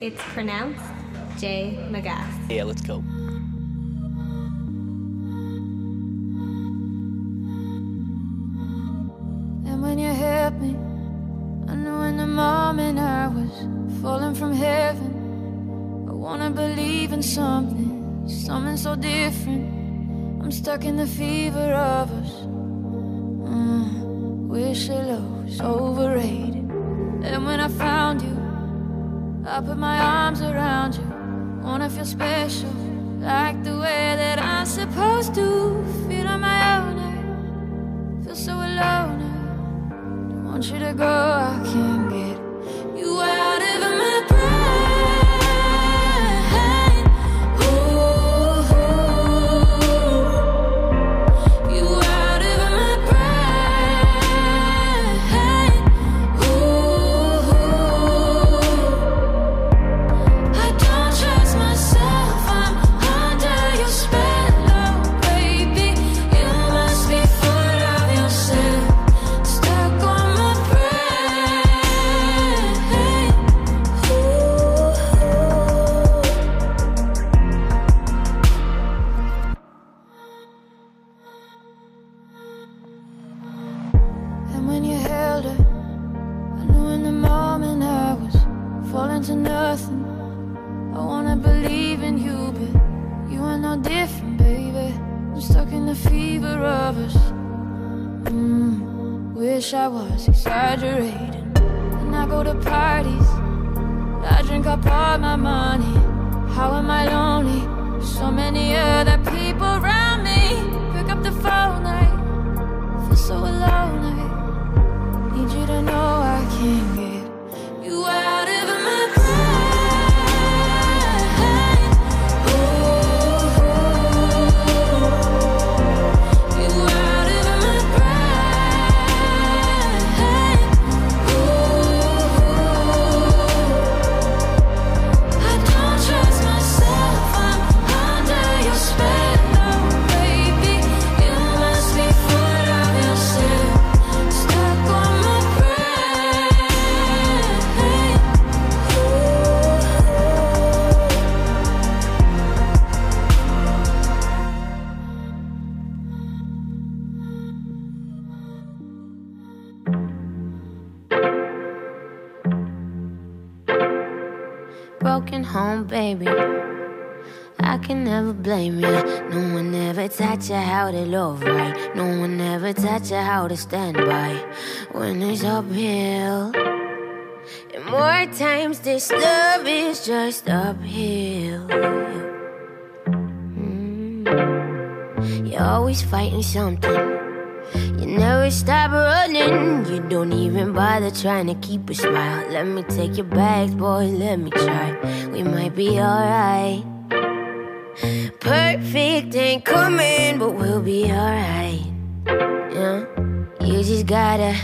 It's pronounced J. Magath. Yeah, let's go. And when you hit me, I knew in the moment I was falling from heaven. I wanna believe in something, something so different. I'm stuck in the fever of us. Mm, wish it was overrated. And when I found you, I put my arms around you. Wanna feel special, like the way that I'm supposed to feel on my own. I feel so alone. I want you to go, I can't get my money. How am I lonely? Blame you. No one ever taught you how to love right. No one ever taught you how to stand by when it's uphill. And more times this love is just uphill. Mm. You're always fighting something. You never stop running. You don't even bother trying to keep a smile. Let me take your bags, boy. Let me try. We might be alright. Perfect ain't coming, but we'll be alright. Yeah. You just gotta,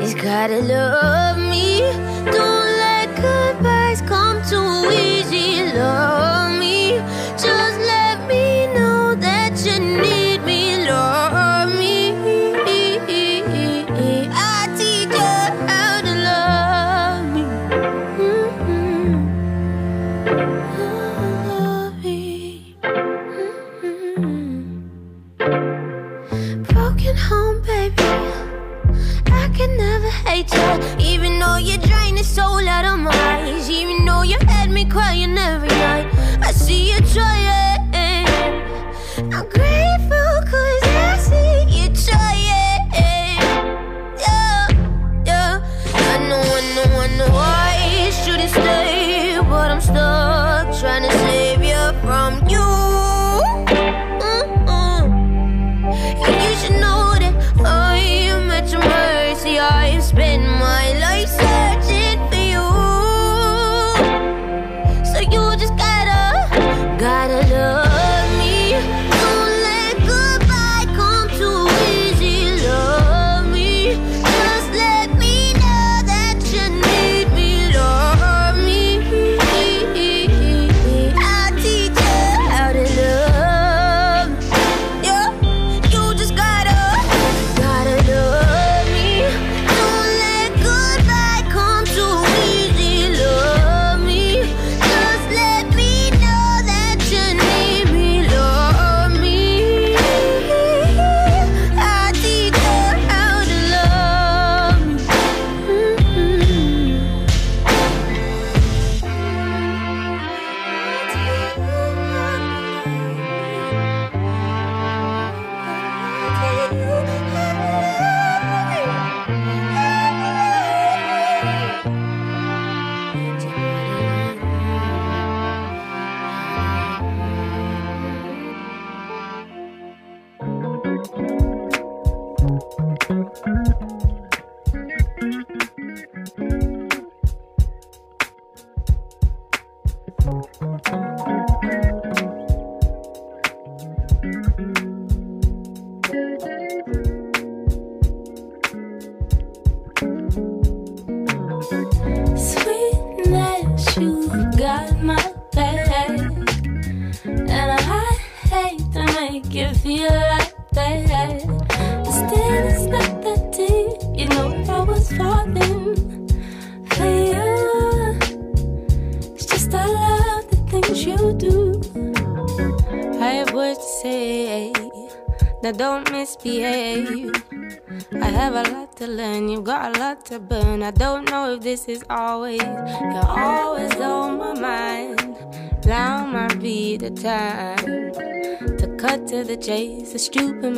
just gotta love me. Don't let goodbyes come too easy. Love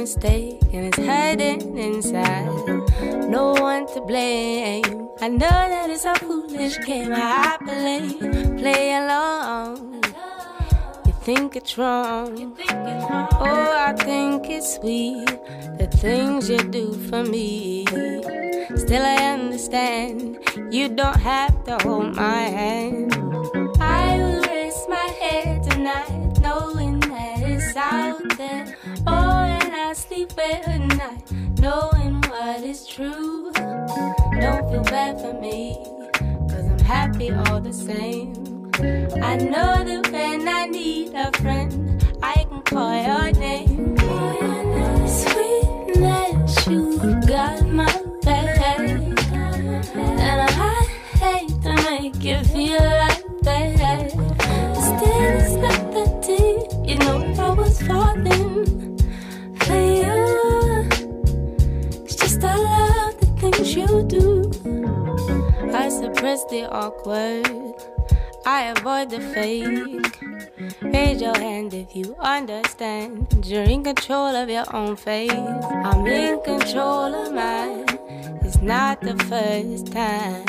mistake, and it's hiding inside. No one to blame. I know that it's a foolish game. I play, play along. You think it's wrong. Oh, I think it's sweet. The things you do for me. Still, I understand you don't have to hold my hand. At night, knowing what is true. Don't feel bad for me, cause I'm happy all the same. I know that when I need a friend, I can call your name. Sweetness, you got my back. and I hate to make you feel Suppress the awkward. I avoid the fake. Raise your hand if you understand. You're in control of your own fate. I'm in control of mine. It's not the first time.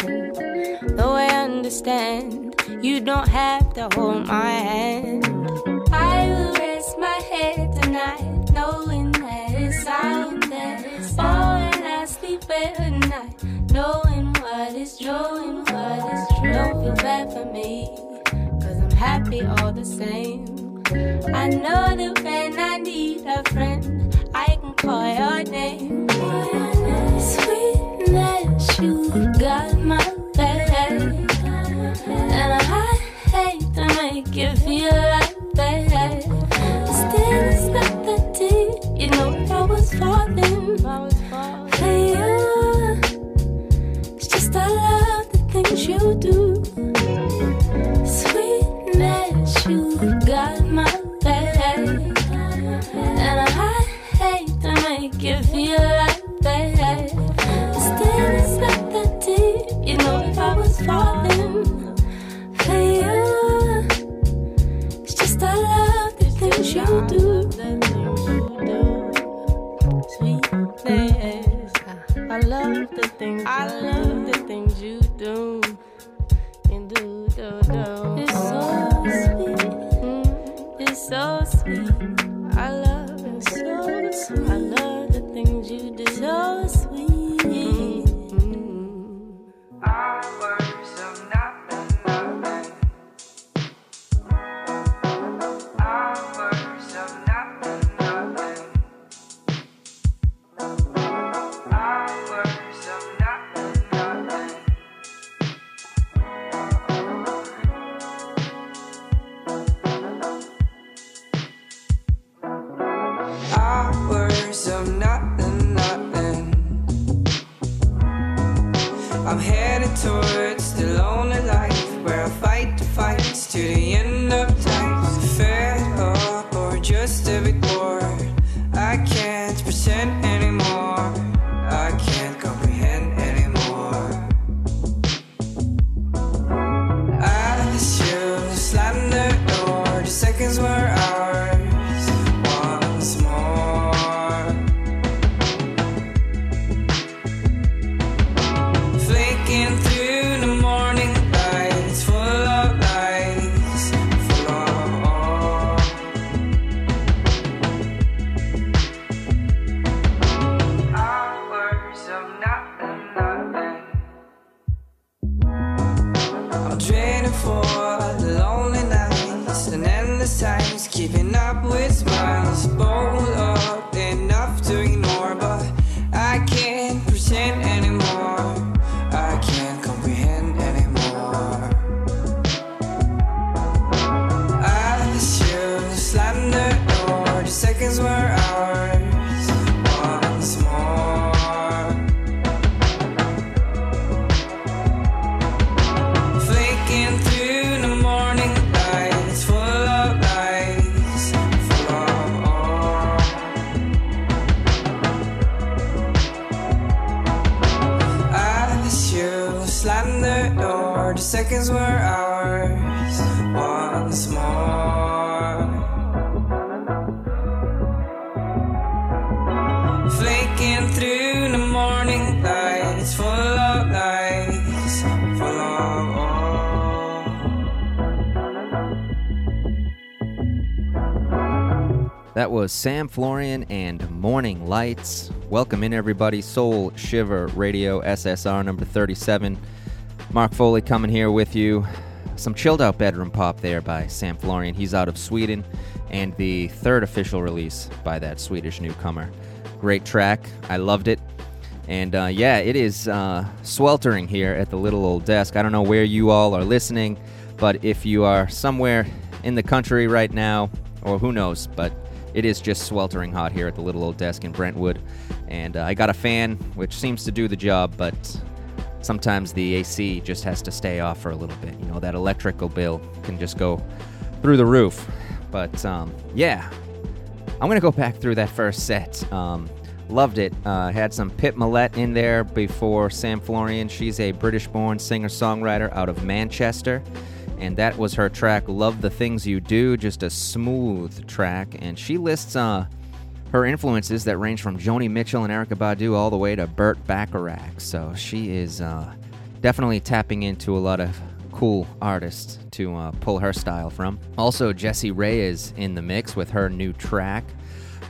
Though I understand, you don't have to hold my hand. I will rest my head tonight, knowing that it's out there. Oh, and I sleep at night, knowing is true, what is true. Don't feel bad for me happy all the same. I know that when I need a friend, I can call your name. Sweetness, you got my back. And I hate to make you feel like that. Still, it's not that deep. You know. I was falling. For you. Things you do. Sweetness, you got my back. And I hate to make you feel like that. Still, it's not that deep. You know, if I was falling for you, it's just I love the things you do. I love the things I love the things you do. And do, do, do. That was Sam Florian and Morning Lights. Welcome in, everybody. Soul Shiver Radio SSR number 37. Mark Foley coming here with you. Some chilled out bedroom pop there by Sam Florian. He's out of Sweden, and the third official release by that Swedish newcomer. Great track. I loved it. And uh, yeah, it is uh, sweltering here at the little old desk. I don't know where you all are listening, but if you are somewhere in the country right now, or who knows, but it is just sweltering hot here at the little old desk in Brentwood. And uh, I got a fan, which seems to do the job, but sometimes the AC just has to stay off for a little bit. You know, that electrical bill can just go through the roof. But um, yeah, I'm gonna go back through that first set. Um, loved it. Uh, had some Pip Millett in there before Sam Florian. She's a British-born singer-songwriter out of Manchester, and that was her track "Love the Things You Do." Just a smooth track, and she lists uh, her influences that range from Joni Mitchell and Erykah Badu all the way to Burt Bacharach. So she is uh, definitely tapping into a lot of cool artists to uh, pull her style from. Also, Jessie Ray is in the mix with her new track,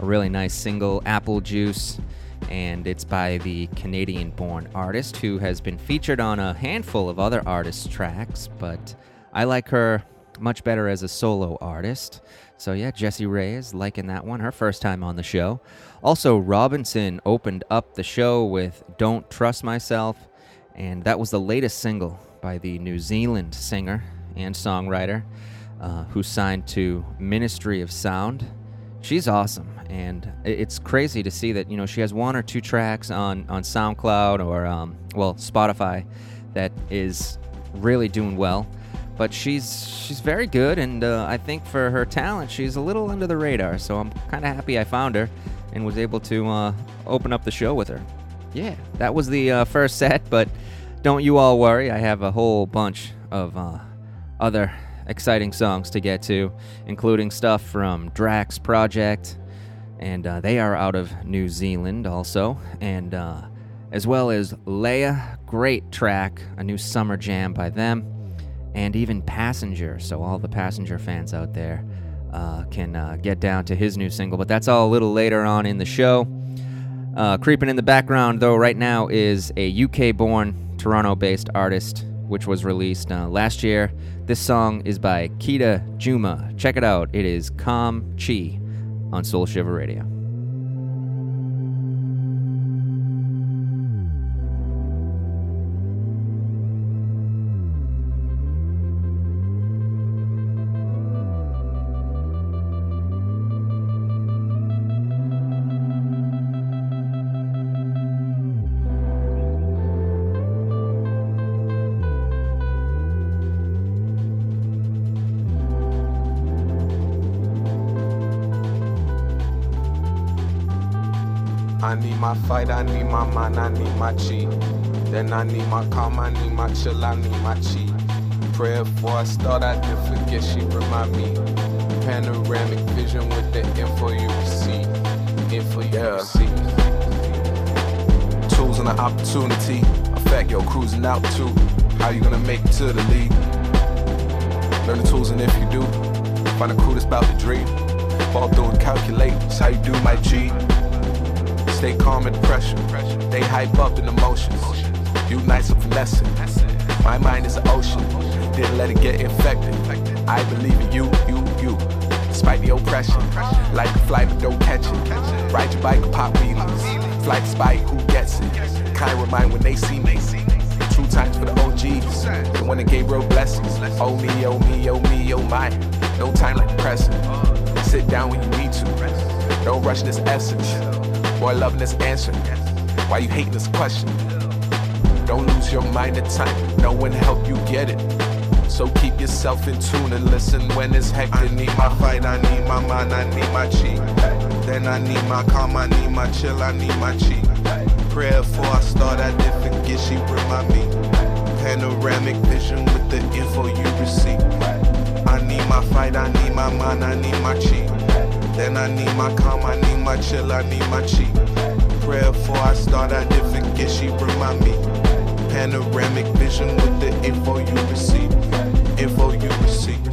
a really nice single, Apple Juice, and it's by the Canadian born artist who has been featured on a handful of other artists' tracks, but I like her much better as a solo artist. So, yeah, Jessie Ray is liking that one, her first time on the show. Also, Robinson opened up the show with Don't Trust Myself, and that was the latest single by the New Zealand singer and songwriter uh, who signed to Ministry of Sound. She's awesome, and it's crazy to see that you know she has one or two tracks on on SoundCloud or um, well Spotify that is really doing well. But she's she's very good, and uh, I think for her talent, she's a little under the radar. So I'm kind of happy I found her and was able to uh, open up the show with her. Yeah, that was the uh, first set, but don't you all worry. I have a whole bunch of uh, other exciting songs to get to, including stuff from Drax Project, and uh, they are out of New Zealand also, and uh, as well as Leia, great track, a new summer jam by them, and even Passenger. So all the Passenger fans out there uh, can uh, get down to his new single, but that's all a little later on in the show. Uh, creeping in the background, though, right now is a UK born, Toronto based artist, which was released uh, last year. This song is by Keita Juma. Check it out. It is Calm Chi on Soul Shiver Radio. Need my fight, I need my man, I need my chi. Then I need my calm, I need my chill, I need my chi. Prayer for I start, I did forget she remind me. Panoramic vision with the info you receive. Info you Yeah. receive. Tools and the opportunity. Affect your cruising out too. How you gonna make it to the league? Learn the tools and if you do, find a crew that's about the dream. Fall through and calculate. It's how you do my G. Stay calm the pressure. They hype up in emotions. You nice and finessing. My mind is an ocean. Didn't let it get infected. I believe in you, you, you. Despite the oppression. Like a fly, but don't catch it. Ride your bike, pop wheelies. Fly despite who gets it. Kind remind when they see me. Two times for the OGs. The one that gave real blessings. Oh me, oh me, oh me, oh my. No time like pressing. Sit down when you need to. Don't rush this essence. Boy, loving this answer. Why you hating this question? Don't lose your mind at time. No one help you get it. So keep yourself in tune and listen when it's hectic. I need my fight, I need my mind, I need my chi. Then I need my calm, I need my chill, I need my chi. Prayer before I start, I did forget she remind me. Panoramic vision with the info you receive. I need my fight, I need my mind, I need my chi. Then I need my calm, I need my chill, I need my chi. Prayer before I start, I did forget she remind me. Panoramic vision with the info you receive. Info you receive.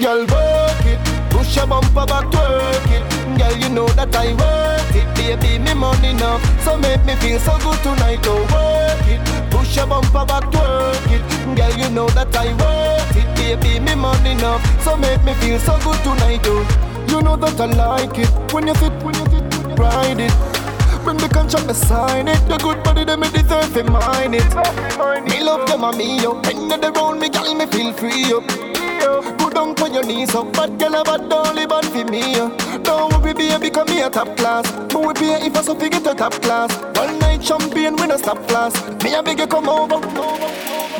Girl, work it. Push your bumper back, work it. Girl, you know that I worth it. Baby, me money enough. So make me feel so good tonight. Oh, work it. Push your bumper back, work it. Girl, you know that I worth it. Baby, me money enough. So make me feel so good tonight. Oh, you know that I like it. When you sit, when you sit, when you ride it. When the contract, me sign it. The good body, them me deserve to mine it. Me love them and me, yo. When you're around me, girl, me feel free, yo. Down on your knees, up. Bad girl, a bad only bad for me. Don't worry, baby, come here top class. But we pay if I so get a top class. One night champion, we no stop class. Me a beg come over.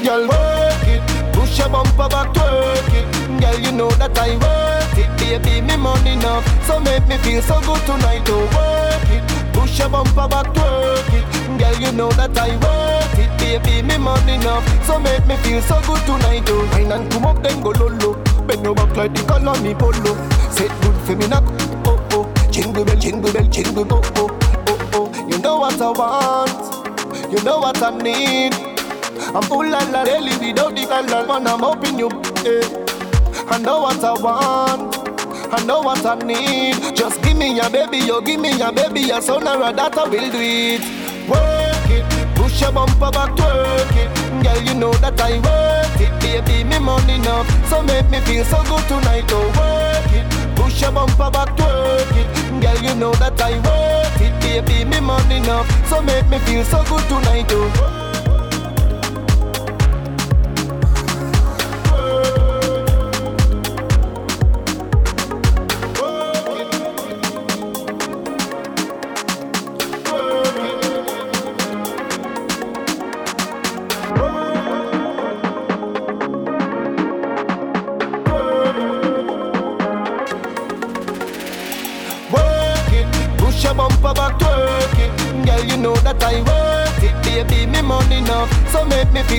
Girl, work it. Push your bumper back, twerk it. Girl, you know that I worth it. Baby, me money enough. So make me feel so good tonight, oh, work it. Push your bumper back, twerk it. Girl, you know that I it. Baby, me money enough. So make me feel so good tonight, oh. Wine and come up, then go lolo. Bend your back like the color me polo. Set good for me, knock. Oh, oh. Jingle bell, jingle bell, jingle, oh, oh, oh, oh. You know what I want. You know what I need. I'm full of la daily without the color, man. I'm hoping you, eh. I know what I want. I know what I need. Just give me your baby, yo, give me your baby, your son or that I will do it. Push your bumper back, twerk it. Girl, you know that I worth it. Baby, me money enough, so make me feel so good tonight. Oh, work it, push your bumper back, twerk it. Girl, you know that I worth it. Baby, me money enough, so make me feel so good tonight. Oh.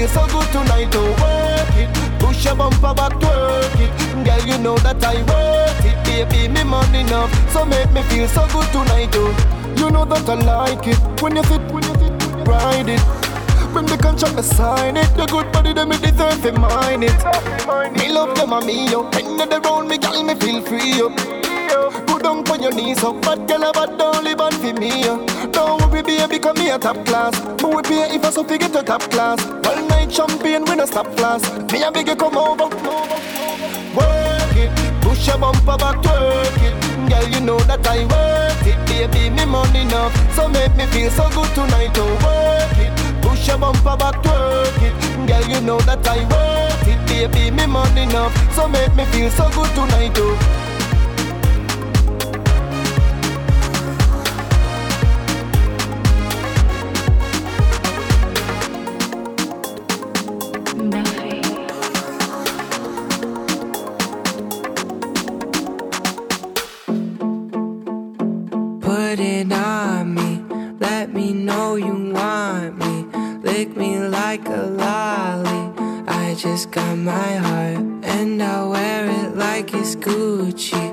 Feel so good tonight. Oh, work it, push your bumper back, twerk it. Girl, you know that I worth it. Baby, me money enough, so make me feel so good tonight. Oh, you know that I like it when you sit, when you you ride it. When the contract, I sign it. Your good body, them me deserve to mine it. Me love them and me up. When they round me, girl, me feel free up. Down on your knees up. Bad girl, but don't live on for me. Don't worry, baby, come me a top class. But we pay if I so get to top class. All night champion, we no stop class. Me a big come over. Work it, push your bumper back, twerk it. Girl, you know that I work it. Baby, me money enough, so make me feel so good tonight. Oh, work it, push your bumper back, twerk it. Girl, you know that I work it. Baby, me money enough, so make me feel so good tonight. Oh. Gucci.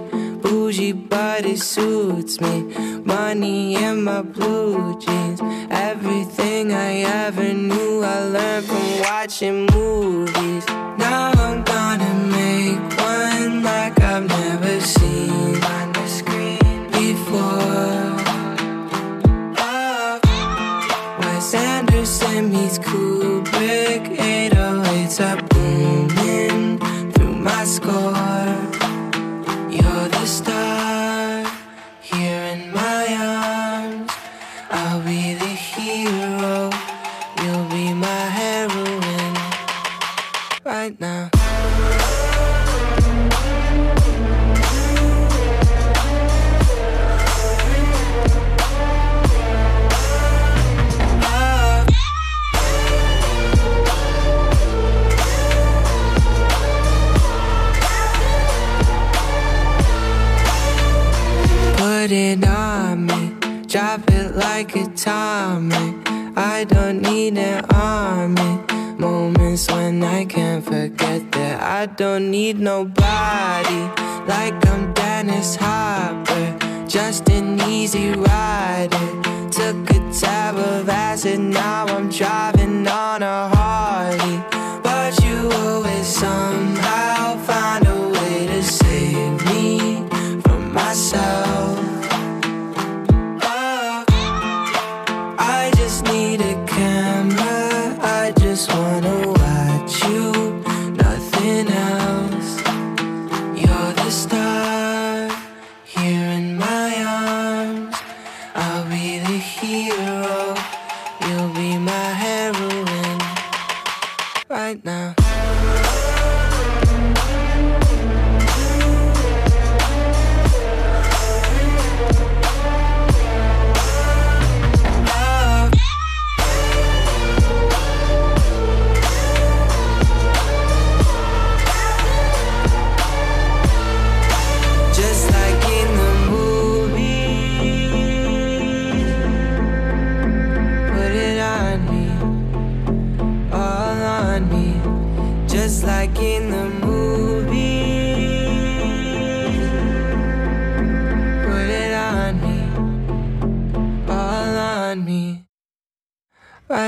It like atomic. I don't need an army. Moments when I can't forget that I don't need nobody. Like I'm Dennis Hopper, just an easy rider. Took a tab of acid, now I'm driving on a Harley. But you always somehow find a way to save me from myself.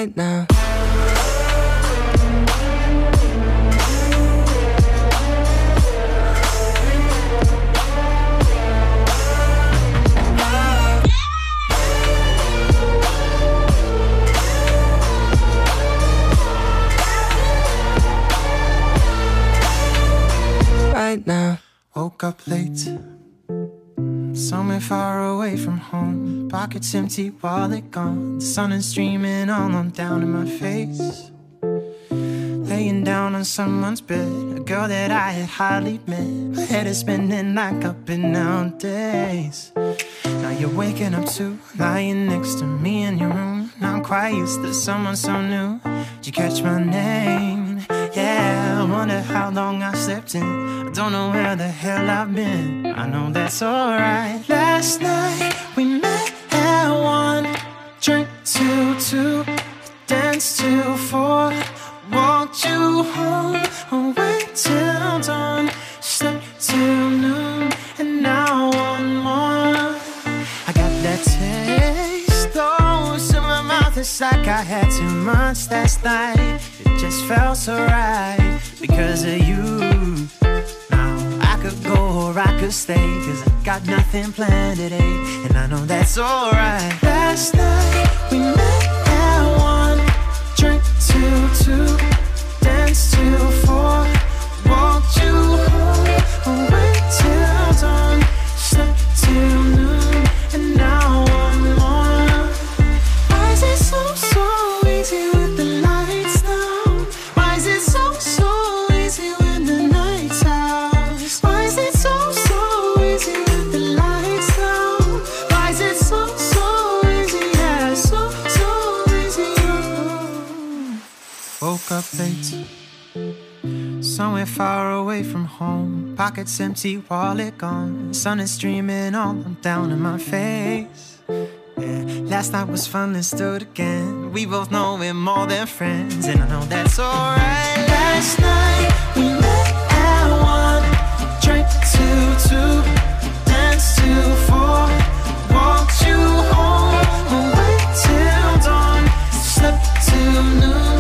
Right now. Right now. Woke up late, somewhere far away from home. Pockets empty, wallet gone. The sun is streaming all on down in my face. Laying down on someone's bed, a girl that I had hardly met. My head is spinning like up and down days. Now you're waking up too, lying next to me in your room. Now I'm quite used to someone so new. Did you catch my name? Yeah, I wonder how long I slept in. I don't know where the hell I've been. I know that's alright. Last night you home, away till dawn, slept till noon, and now one more. I got that taste, those in my mouth is like I had too much last night. It just felt so right because of you. Now I could go or I could stay, cause I got nothing planned today. And I know that's alright. Last night we met at one, drink till two, Walked you away till dawn, slept till Woke up late. Somewhere far away from home, pockets empty, wallet gone. Sun is streaming all down in my face. Yeah, last night was fun, do it again. We both know we're more than friends, and I know that's alright. Last night we met at one, drank till two, danced till four, walked you home, away till dawn, slept till noon,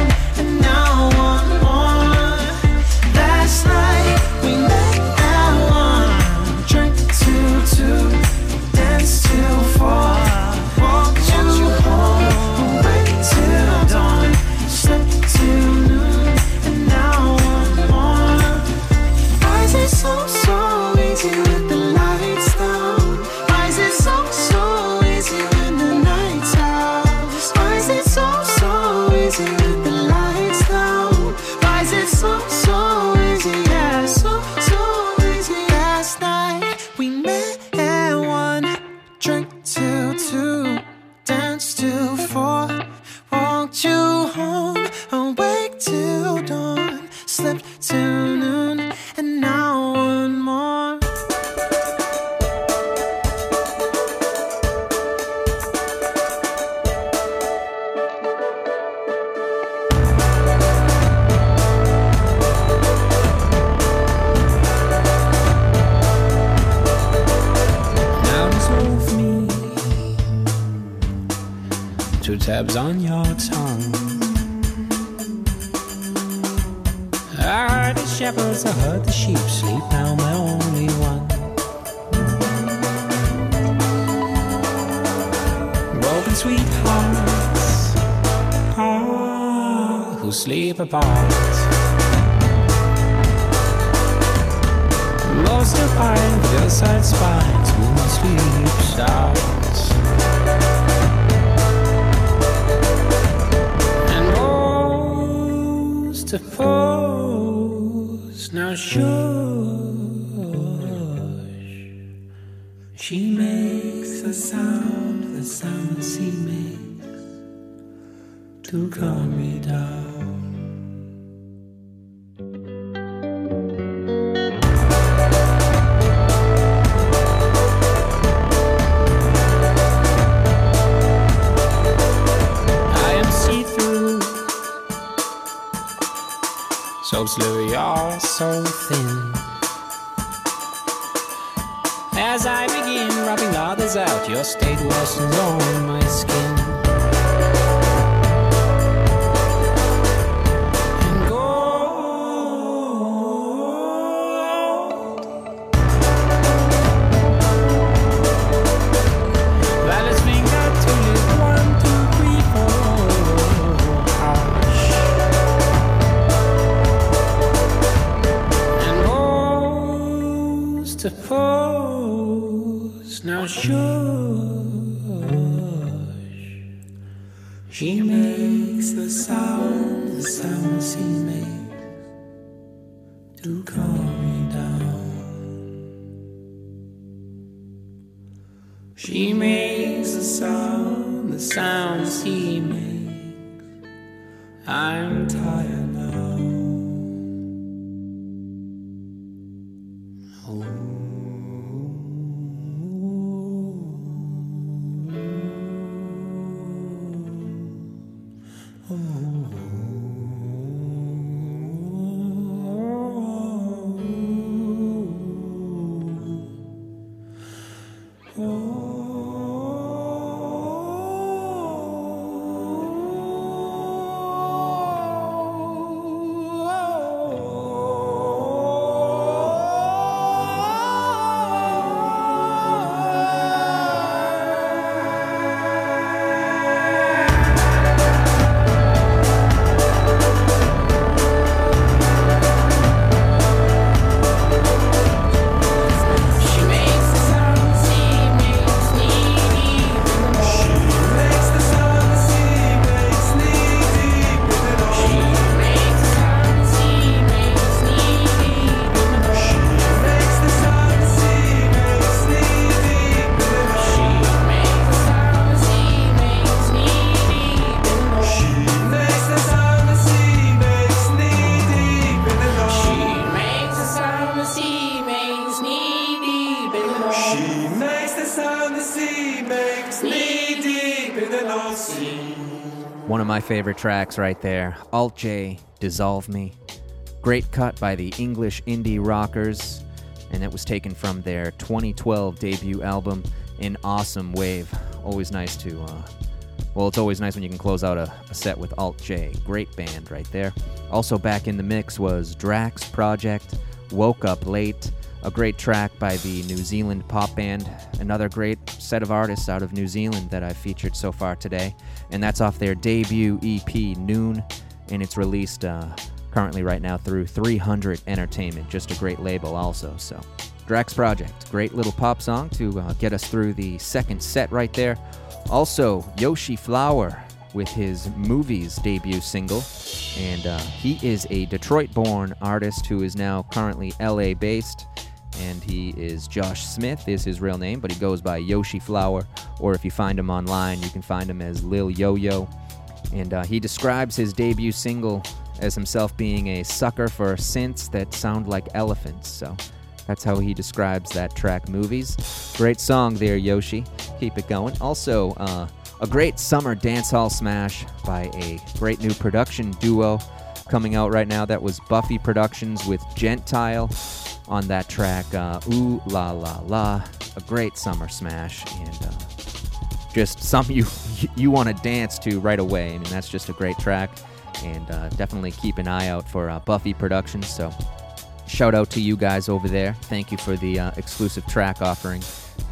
So slowly, you're so thin. As I begin rubbing others out, your state worsens on my skin. Of now shush. She makes the sound, the sound she makes favorite tracks right there. Alt J, Dissolve Me. Great cut by the English indie rockers, and it was taken from their 2012 debut album, An Awesome Wave. Always nice to, uh, well, it's always nice when you can close out a, a set with Alt J. Great band right there. Also back in the mix was Drax Project, Woke Up Late, a great track by the New Zealand pop band. Another great set of artists out of New Zealand that I've featured so far today. And that's off their debut EP, Noon, and it's released uh, currently right now through 300 Entertainment. Just a great label, also. So, Drax Project, great little pop song to uh, get us through the second set right there. Also, Yoshi Flower with his Movies debut single. And uh, he is a Detroit born artist who is now currently LA based and he is Josh Smith is his real name, but he goes by Yoshi Flower. Or if you find him online, you can find him as Lil Yo Yo. And uh, he describes his debut single as himself being a sucker for synths that sound like elephants. So that's how he describes that track, Movies. Great song there, Yoshi. Keep it going. Also, uh, a great summer dancehall smash by a great new production duo coming out right now. That was Buffy Productions with Gentile on that track. Uh, Ooh La La La, a great summer smash, and uh, just some you you want to dance to right away. I mean, that's just a great track, and uh, definitely keep an eye out for uh, Buffy Productions. So, shout out to you guys over there. Thank you for the uh, exclusive track offering.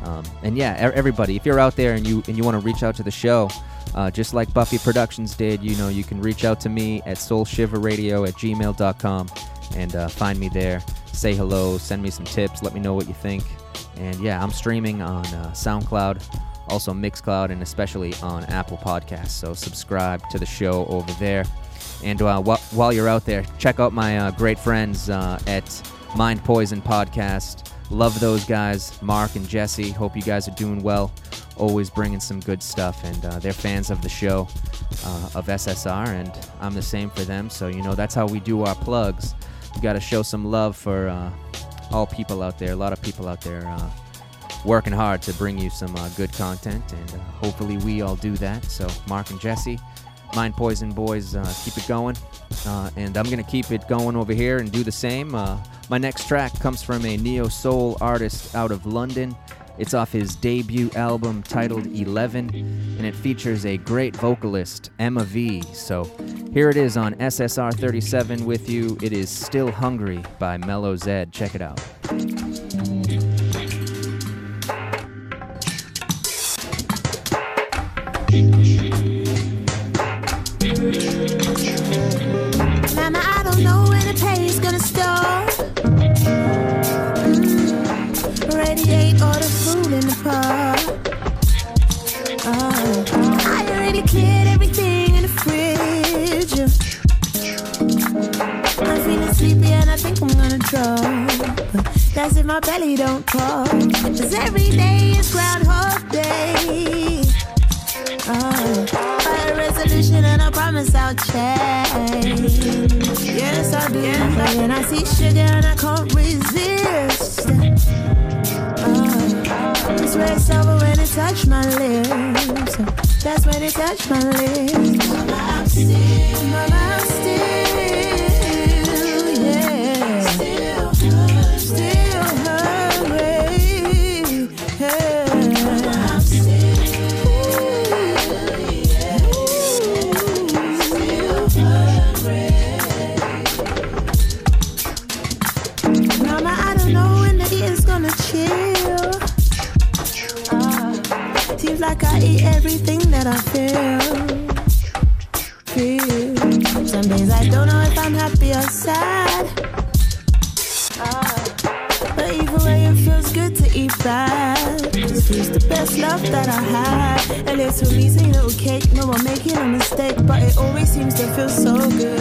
Um, and yeah, everybody, if you're out there and you and you want to reach out to the show, uh, just like Buffy Productions did, you know, you can reach out to me at soulshiverradio at gmail.com and uh, find me there. Say hello, send me some tips, let me know what you think. And yeah, I'm streaming on uh, SoundCloud, also Mixcloud, and especially on Apple Podcasts. So subscribe to the show over there. And uh, wh- while you're out there, check out my uh, great friends uh, at Mind Poison Podcast. Love those guys, Mark and Jesse. Hope you guys are doing well. Always bringing some good stuff, and uh, they're fans of the show uh, of SSR, and I'm the same for them. So you know that's how we do our plugs. You got to show some love for uh, all people out there. A lot of people out there uh, working hard to bring you some uh, good content, and uh, hopefully we all do that. So Mark and Jesse, Mind Poison Boys, uh, keep it going. Uh, and I'm to keep it going over here and do the same. My next track comes from a neo soul artist out of London. It's off his debut album titled 11, and it features a great vocalist, Emma V. So here it is on SSR 37 with you. It is Still Hungry by Mellow Zed. Check it out. My belly don't talk. Cause every day is Groundhog Day. Oh, a resolution and I promise I'll change. Yes, I do. But then I see sugar and I can't resist. Uh, swear it's over when it touch my lips. That's when it touch my lips. Mama, feel. Feel. Some days I don't know if I'm happy or sad. Ah, but it feels good to eat. Feels the best love that I had. It's for me, say little cake. No, I'm making a mistake, but it always seems to feel so good.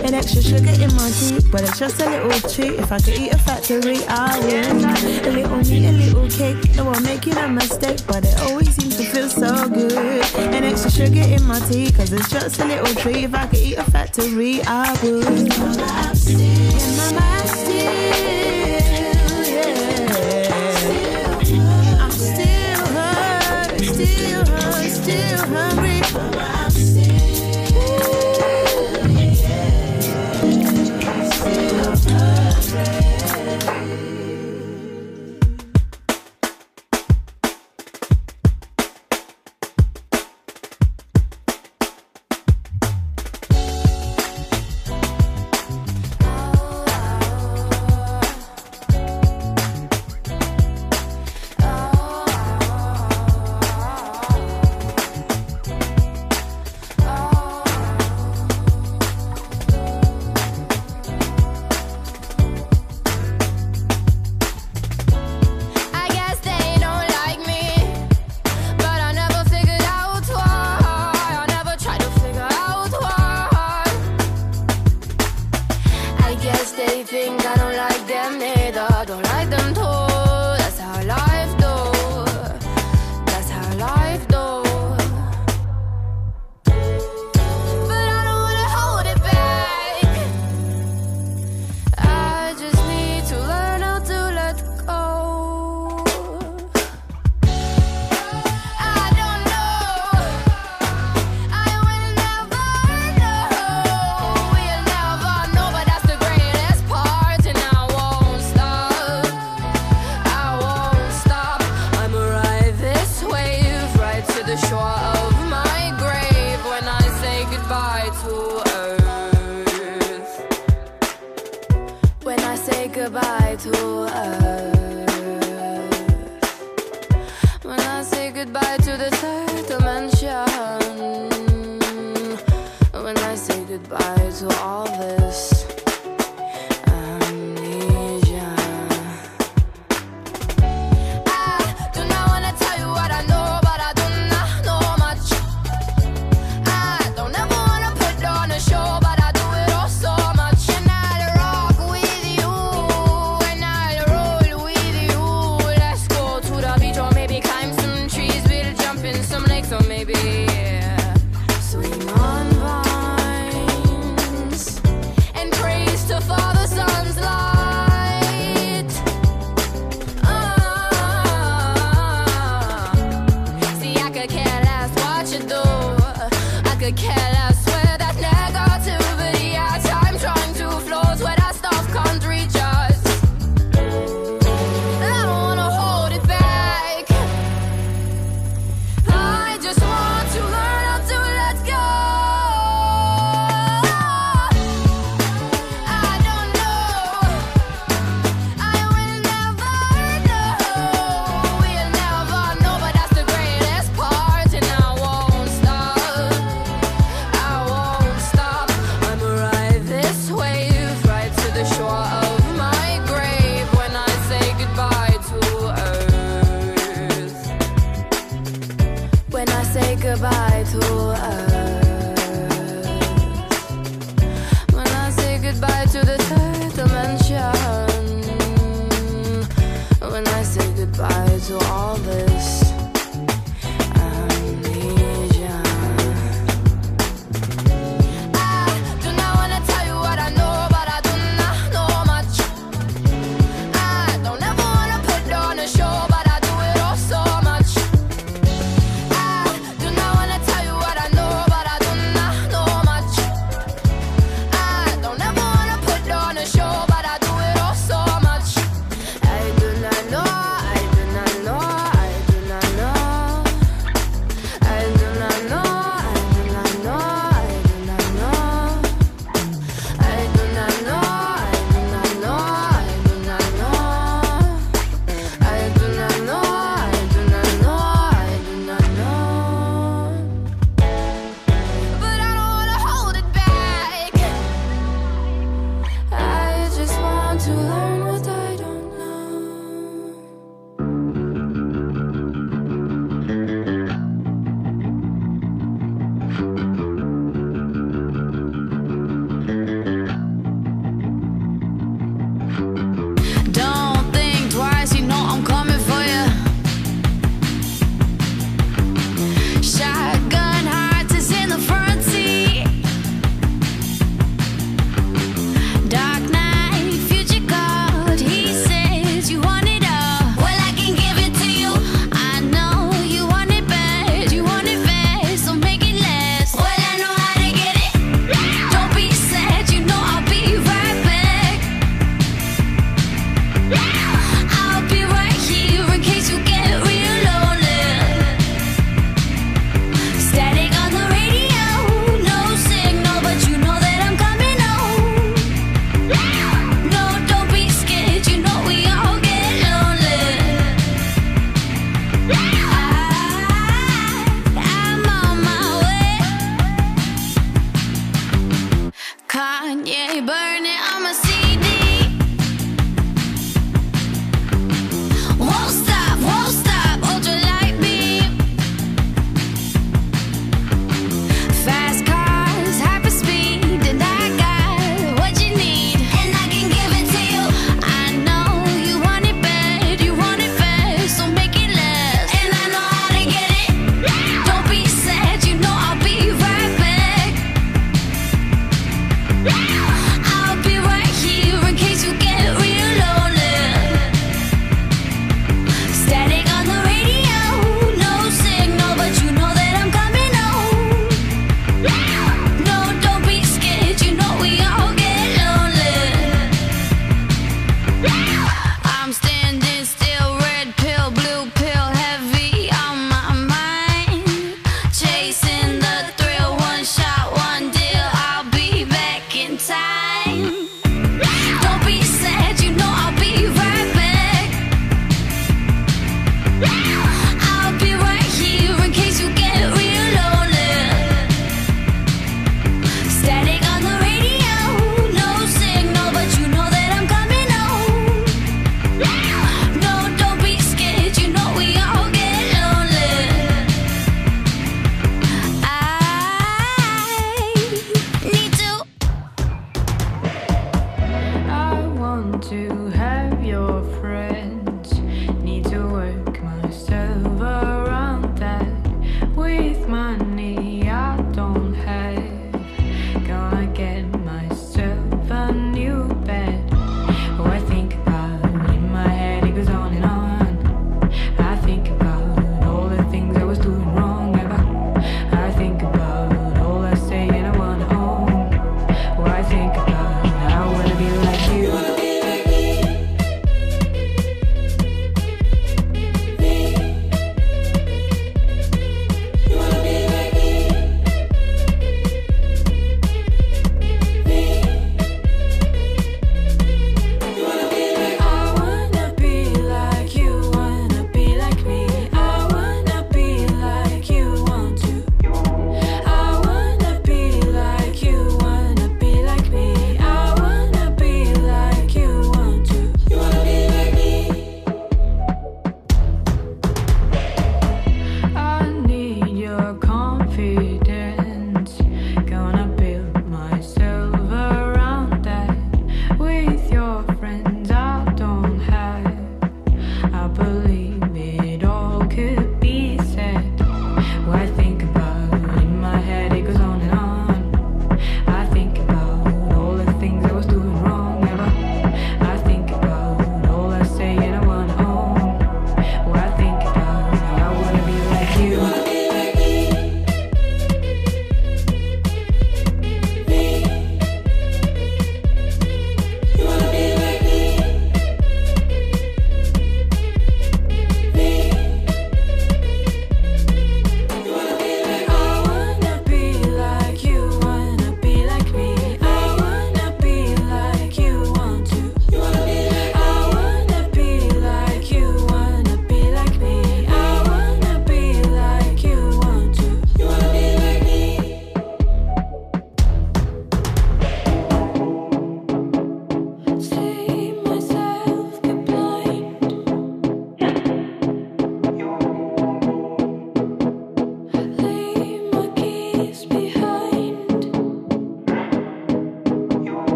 An extra sugar in my tea, but it's just a little treat. If I could eat a factory, I would. A little meat, a little cake. No, I'm making a mistake, but it always seems to feel so good. An extra sugar in my tea, cause it's just a little treat. If I could eat a factory, I would. Mama, I'm still, I'm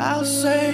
I'll save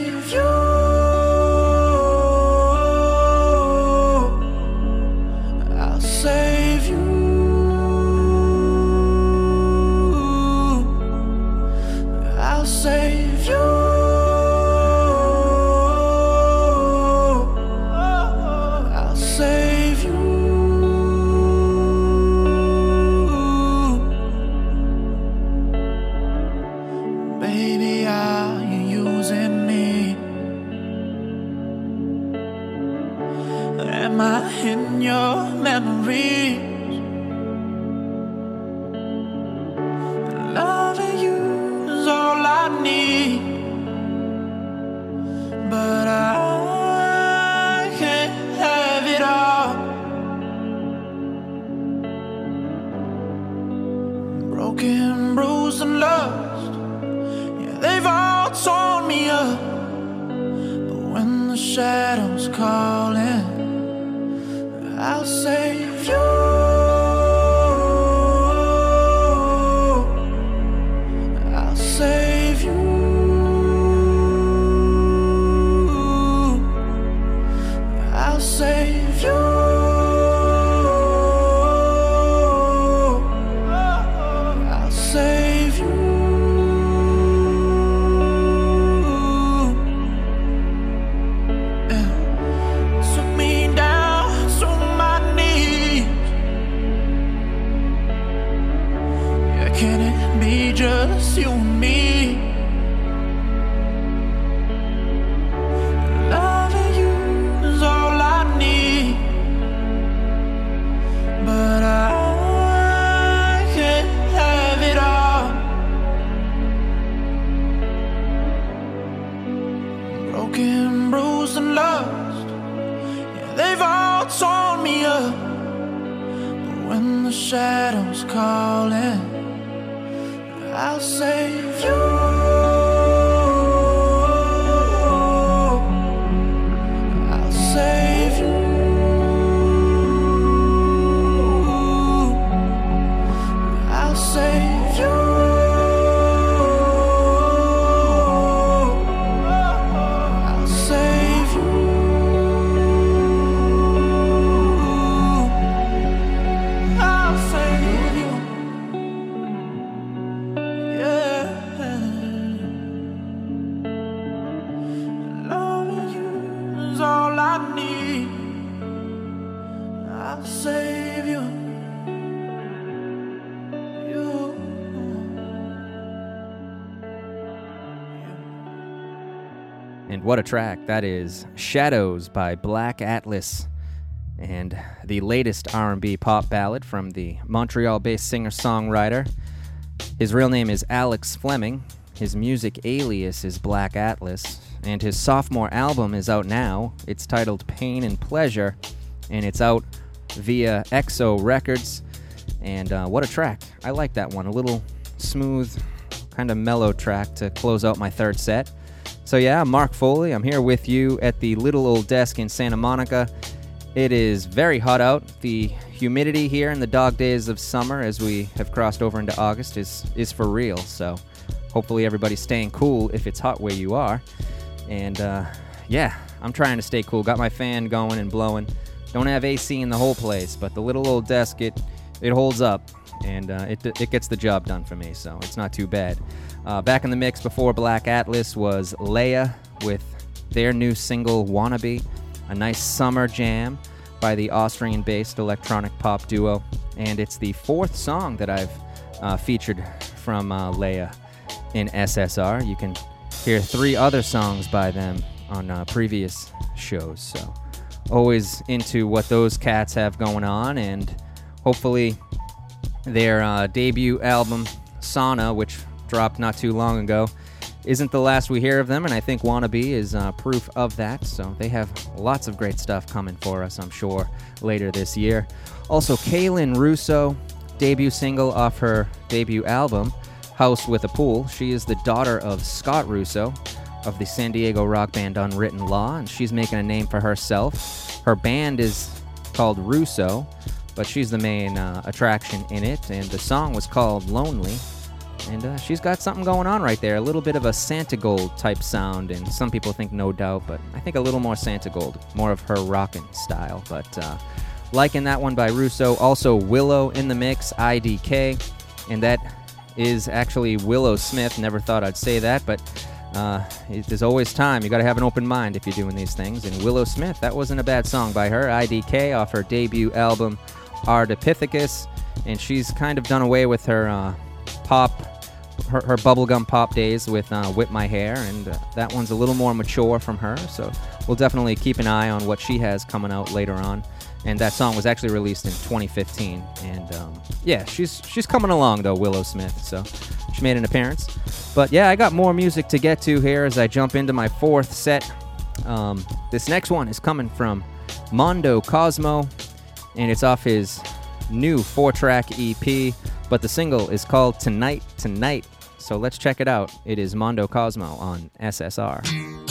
what a track. That is Shadows by Black Atlas. And the latest R&B pop ballad from the Montreal-based singer-songwriter. His real name is Alex Fleming. His music alias is Black Atlas, and his sophomore album is out now. It's titled Pain and Pleasure, and it's out via EXO Records. And uh, what a track! I like that one. A little smooth, kind of mellow track to close out my third set. So yeah, I'm Mark Foley. I'm here with you at the little old desk in Santa Monica. It is very hot out. The humidity here in the dog days of summer, as we have crossed over into August, is is for real. So hopefully everybody's staying cool if it's hot where you are. And uh, yeah, I'm trying to stay cool. Got my fan going and blowing. Don't have AC in the whole place, but the little old desk it it holds up and uh, it it gets the job done for me. So it's not too bad. Uh, back in the mix before Black Atlas was Leyya with their new single "Wannabe," a nice summer jam by the Austrian-based electronic pop duo, and it's the fourth song that I've uh, featured from uh, Leyya in SSR. You can hear three other songs by them on uh, previous shows. So always into what those cats have going on, and hopefully their uh, debut album Sauna, which dropped not too long ago, isn't the last we hear of them, and I think Wannabe is uh, proof of that. So they have lots of great stuff coming for us, I'm sure, later this year. Also, Kaylin Russo, debut single off her debut album, House with a Pool. She is the daughter of Scott Russo of the San Diego rock band Unwritten Law, and she's making a name for herself. Her band is called Russo, but she's the main uh, attraction in it, and the song was called Lonely. And uh, she's got something going on right there. A little bit of a Santigold type sound, and some people think No Doubt, but I think a little more Santigold, more of her rockin' style. But uh, liking that one by Russo. Also, Willow in the mix, IDK, and that is actually Willow Smith. Never thought I'd say that, but uh, it- there's always time. You got to have an open mind if you're doing these things. And Willow Smith, that wasn't a bad song by her. IDK off her debut album, Ardipithecus, and she's kind of done away with her uh, pop, her, her bubblegum pop days with uh, Whip My Hair, and uh, that one's a little more mature from her. So we'll definitely keep an eye on what she has coming out later on. And that song was actually released in 2015, and um, yeah, she's she's coming along though, Willow Smith. So she made an appearance. But yeah, I got more music to get to here as I jump into my fourth set. Um, this next one is coming from Mondo Cosmo, and it's off his new four track EP, but the single is called Tonight Tonight. So let's check it out. It is Mondo Cosmo on SSR.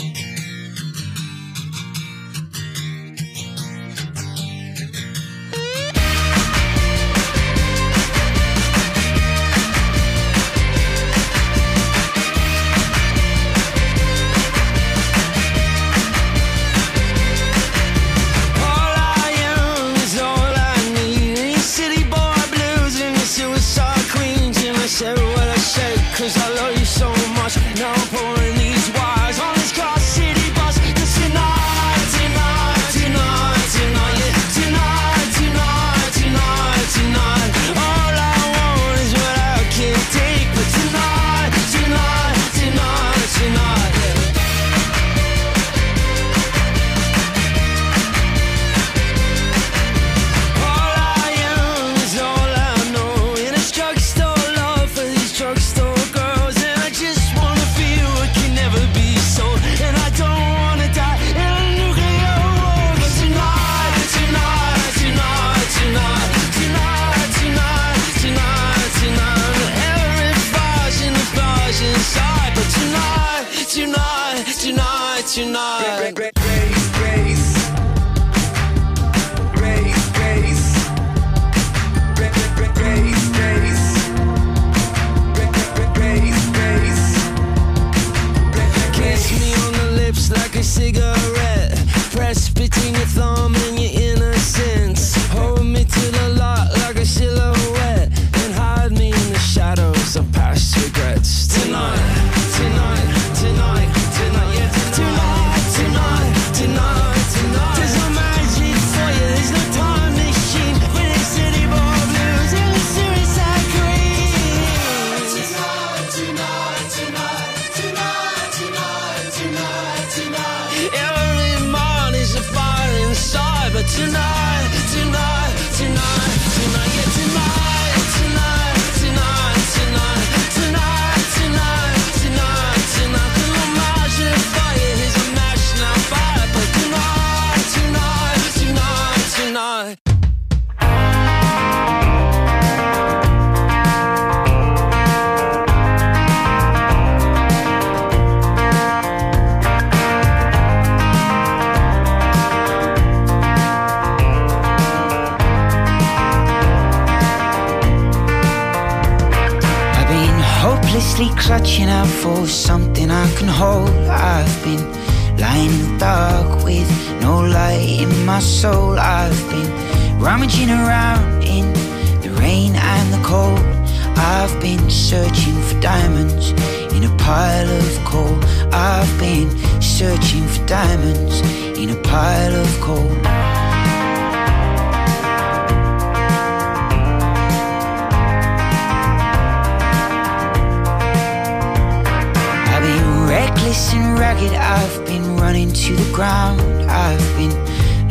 My soul. I've been rummaging around in the rain and the cold. I've been searching for diamonds in a pile of coal. I've been searching for diamonds in a pile of coal. I've been reckless and ragged, I've been running to the ground. I've been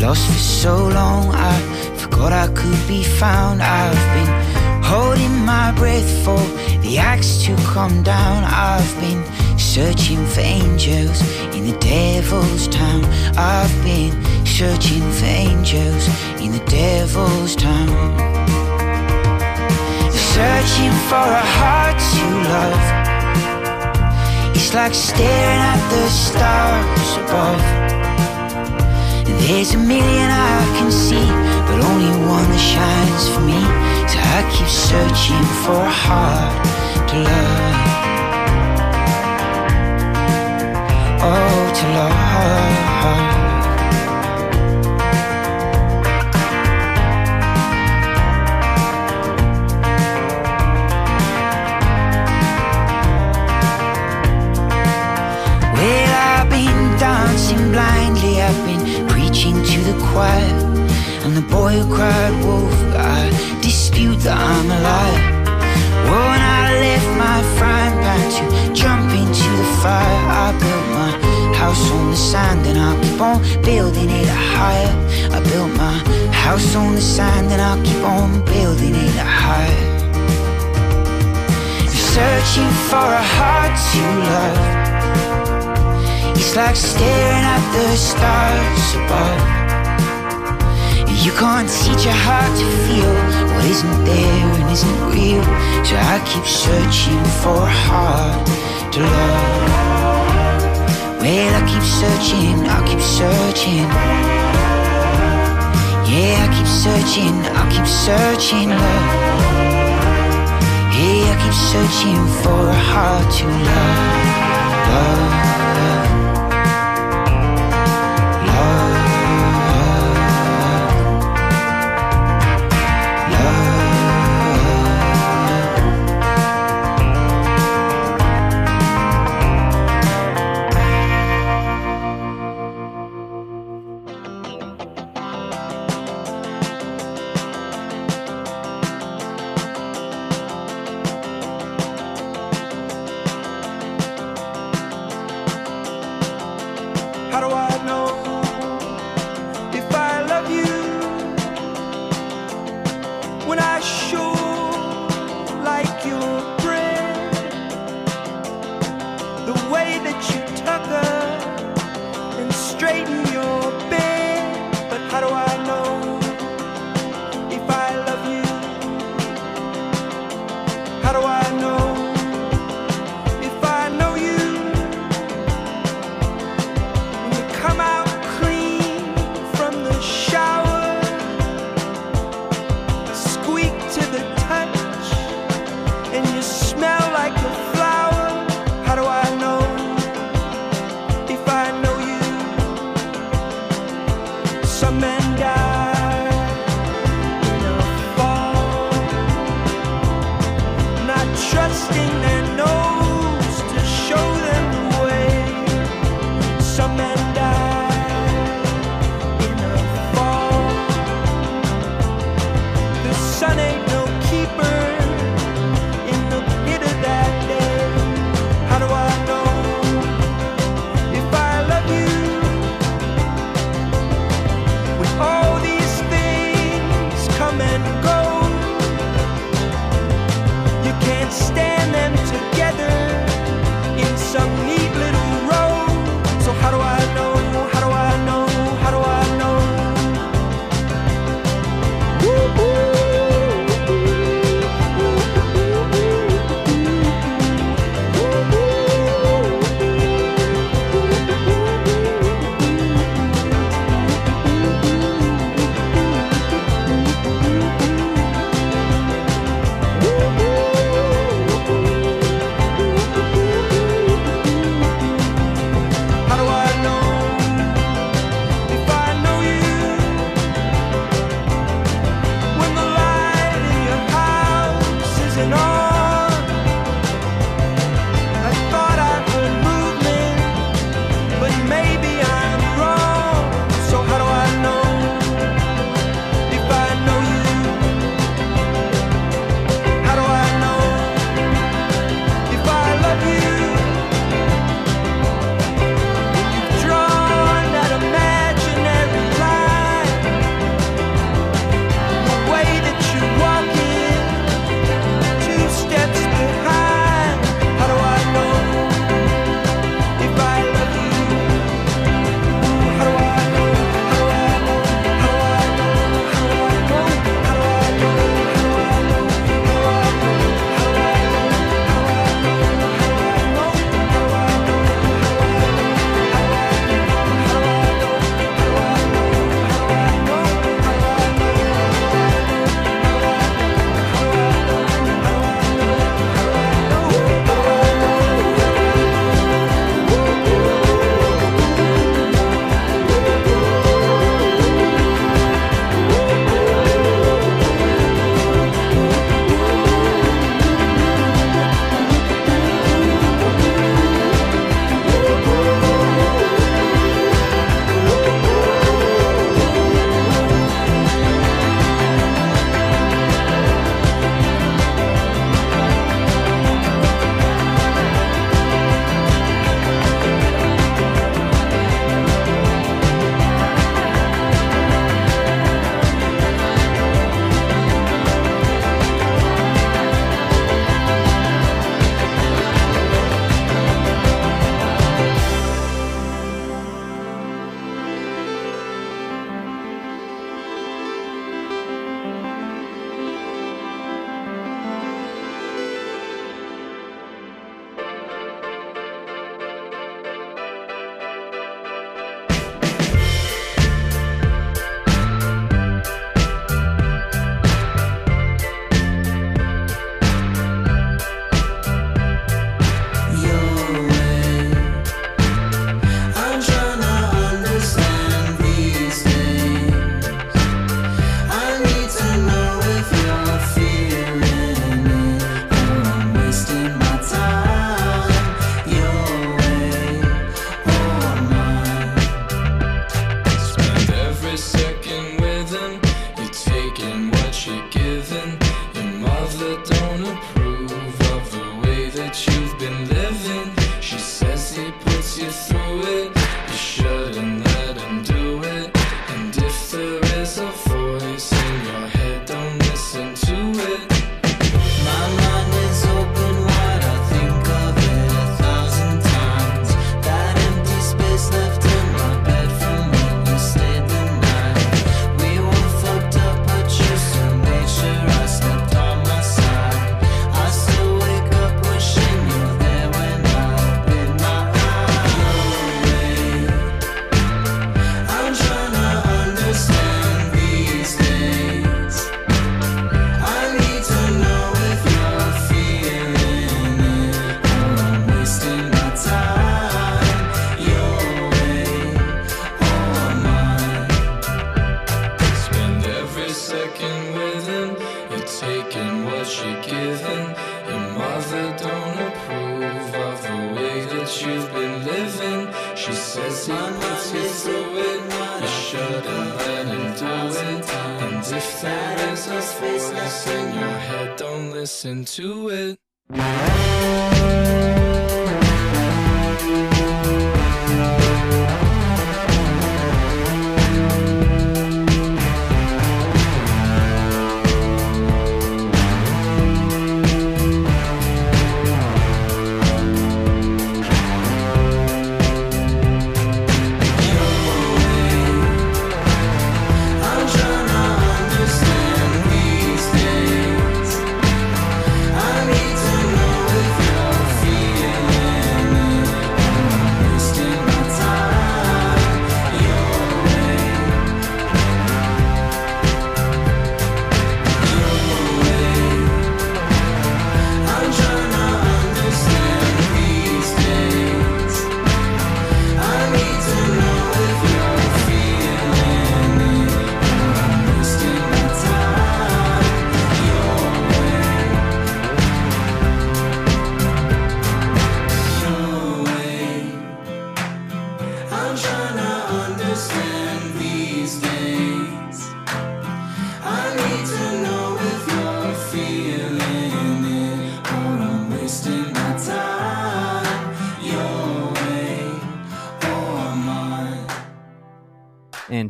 lost for so long, I forgot I could be found. I've been holding my breath for the axe to come down. I've been searching for angels in the devil's town. I've been searching for angels in the devil's town. Searching for a heart to love. It's like staring at the stars above. There's a million I can see, but only one that shines for me. So I keep searching for a heart to love. Oh, to love. Well, I've been dancing been preaching to the choir. And the boy who cried wolf, I dispute that I'm alive. Well, when I left my frying pan to jump into the fire, I built my house on the sand and I'll keep on building it higher. I built my house on the sand and I'll keep on building it higher. Searching for a heart to love. It's like staring at the stars above. You can't teach a heart to feel what isn't there and isn't real. So I keep searching for a heart to love. Well, I keep searching, I keep searching. Yeah, I keep searching, I keep searching, love. Yeah, I keep searching for a heart to love, love. How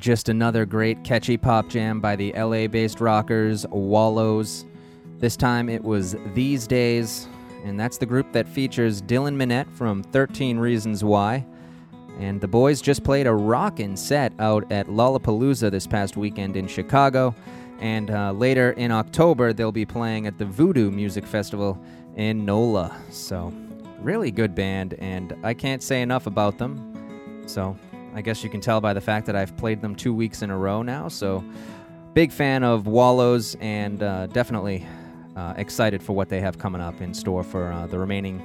just another great catchy pop jam by the LA based rockers Wallows. This time it was These Days, and that's the group that features Dylan Minnette from 13 Reasons Why. And the boys just played a rockin' set out at Lollapalooza this past weekend in Chicago. And uh, later in October, they'll be playing at the Voodoo Music Festival in NOLA. So, really good band, and I can't say enough about them. So, I guess you can tell by the fact that I've played them two weeks in a row now. So, big fan of Wallows, and uh, definitely uh, excited for what they have coming up in store for uh, the remaining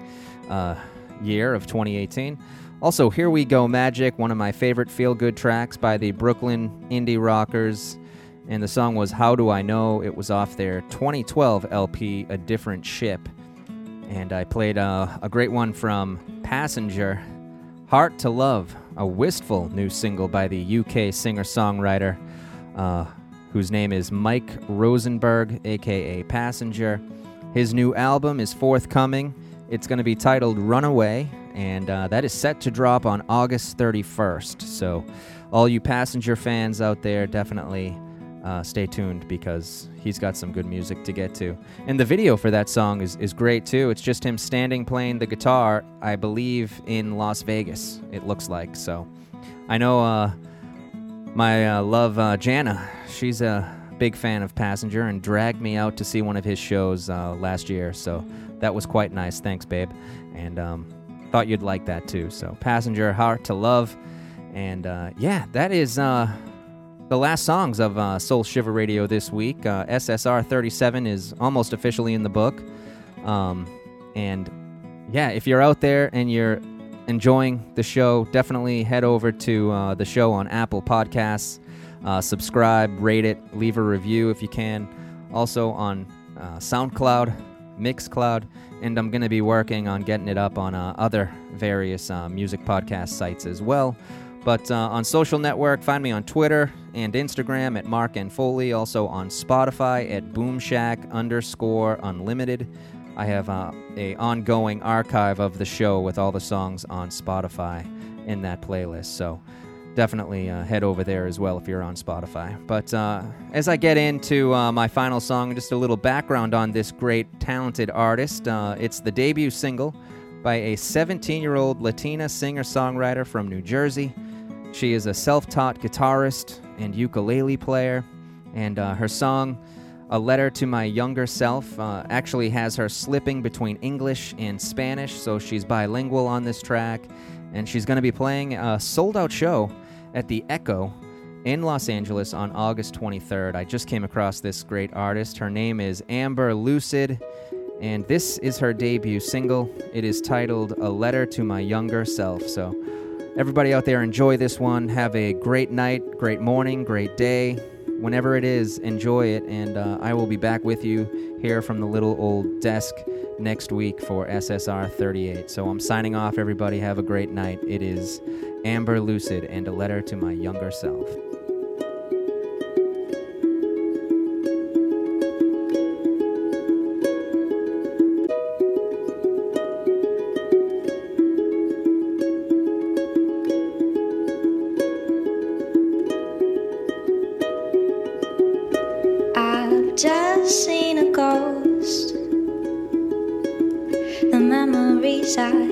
uh, year of 2018. Also, Here We Go Magic, one of my favorite feel good tracks by the Brooklyn indie rockers. And the song was How Do I Know? It was off their 2012 LP, A Different Ship. And I played uh, a great one from Passenger, Heart to Love, a wistful new single by the UK singer songwriter uh, whose name is Mike Rosenberg, aka Passenger. His new album is forthcoming. It's going to be titled Runaway, and uh, that is set to drop on August 31st. So, all you Passenger fans out there, definitely uh, stay tuned because he's got some good music to get to. And the video for that song is, is great too. It's just him standing playing the guitar, I believe, in Las Vegas, it looks like. So, I know uh, my uh, love, uh, Jana, she's a big fan of Passenger and dragged me out to see one of his shows uh, last year. So that was quite nice. Thanks, babe. And um, thought you'd like that too. So Passenger, Heart to Love. And uh, yeah, that is the last songs of uh, Soul Shiver Radio this week. Uh, SSR 37 is almost officially in the book. Um, and yeah, if you're out there and you're enjoying the show, definitely head over to uh, the show on Apple Podcasts. Uh, subscribe, rate it, leave a review if you can. Also on uh, SoundCloud, Mixcloud, and I'm going to be working on getting it up on uh, other various music podcast sites as well. But uh, on social network, find me on Twitter and Instagram at Mark and Foley. Also on Spotify at Boomshack underscore Unlimited. I have uh, a ongoing archive of the show with all the songs on Spotify in that playlist. So definitely uh, head over there as well if you're on Spotify. But uh, as I get into uh, my final song, just a little background on this great, talented artist. Uh, it's the debut single by a 17 year old Latina singer songwriter from New Jersey. She is a self taught guitarist and ukulele player, and uh, her song. A Letter to My Younger Self uh, actually has her slipping between English and Spanish, so she's bilingual on this track. And she's going to be playing a sold out show at the Echo in Los Angeles on August 23rd. I just came across this great artist. Her name is Ambar Lucid, and this is her debut single. It is titled A Letter to My Younger Self. So, everybody out there, enjoy this one. Have a great night, great morning, great day. Whenever it is, enjoy it, and uh, I will be back with you here from the little old desk next week for SSR 38. So I'm signing off, everybody. Have a great night. It is Ambar Lucid and a letter to my younger self. 下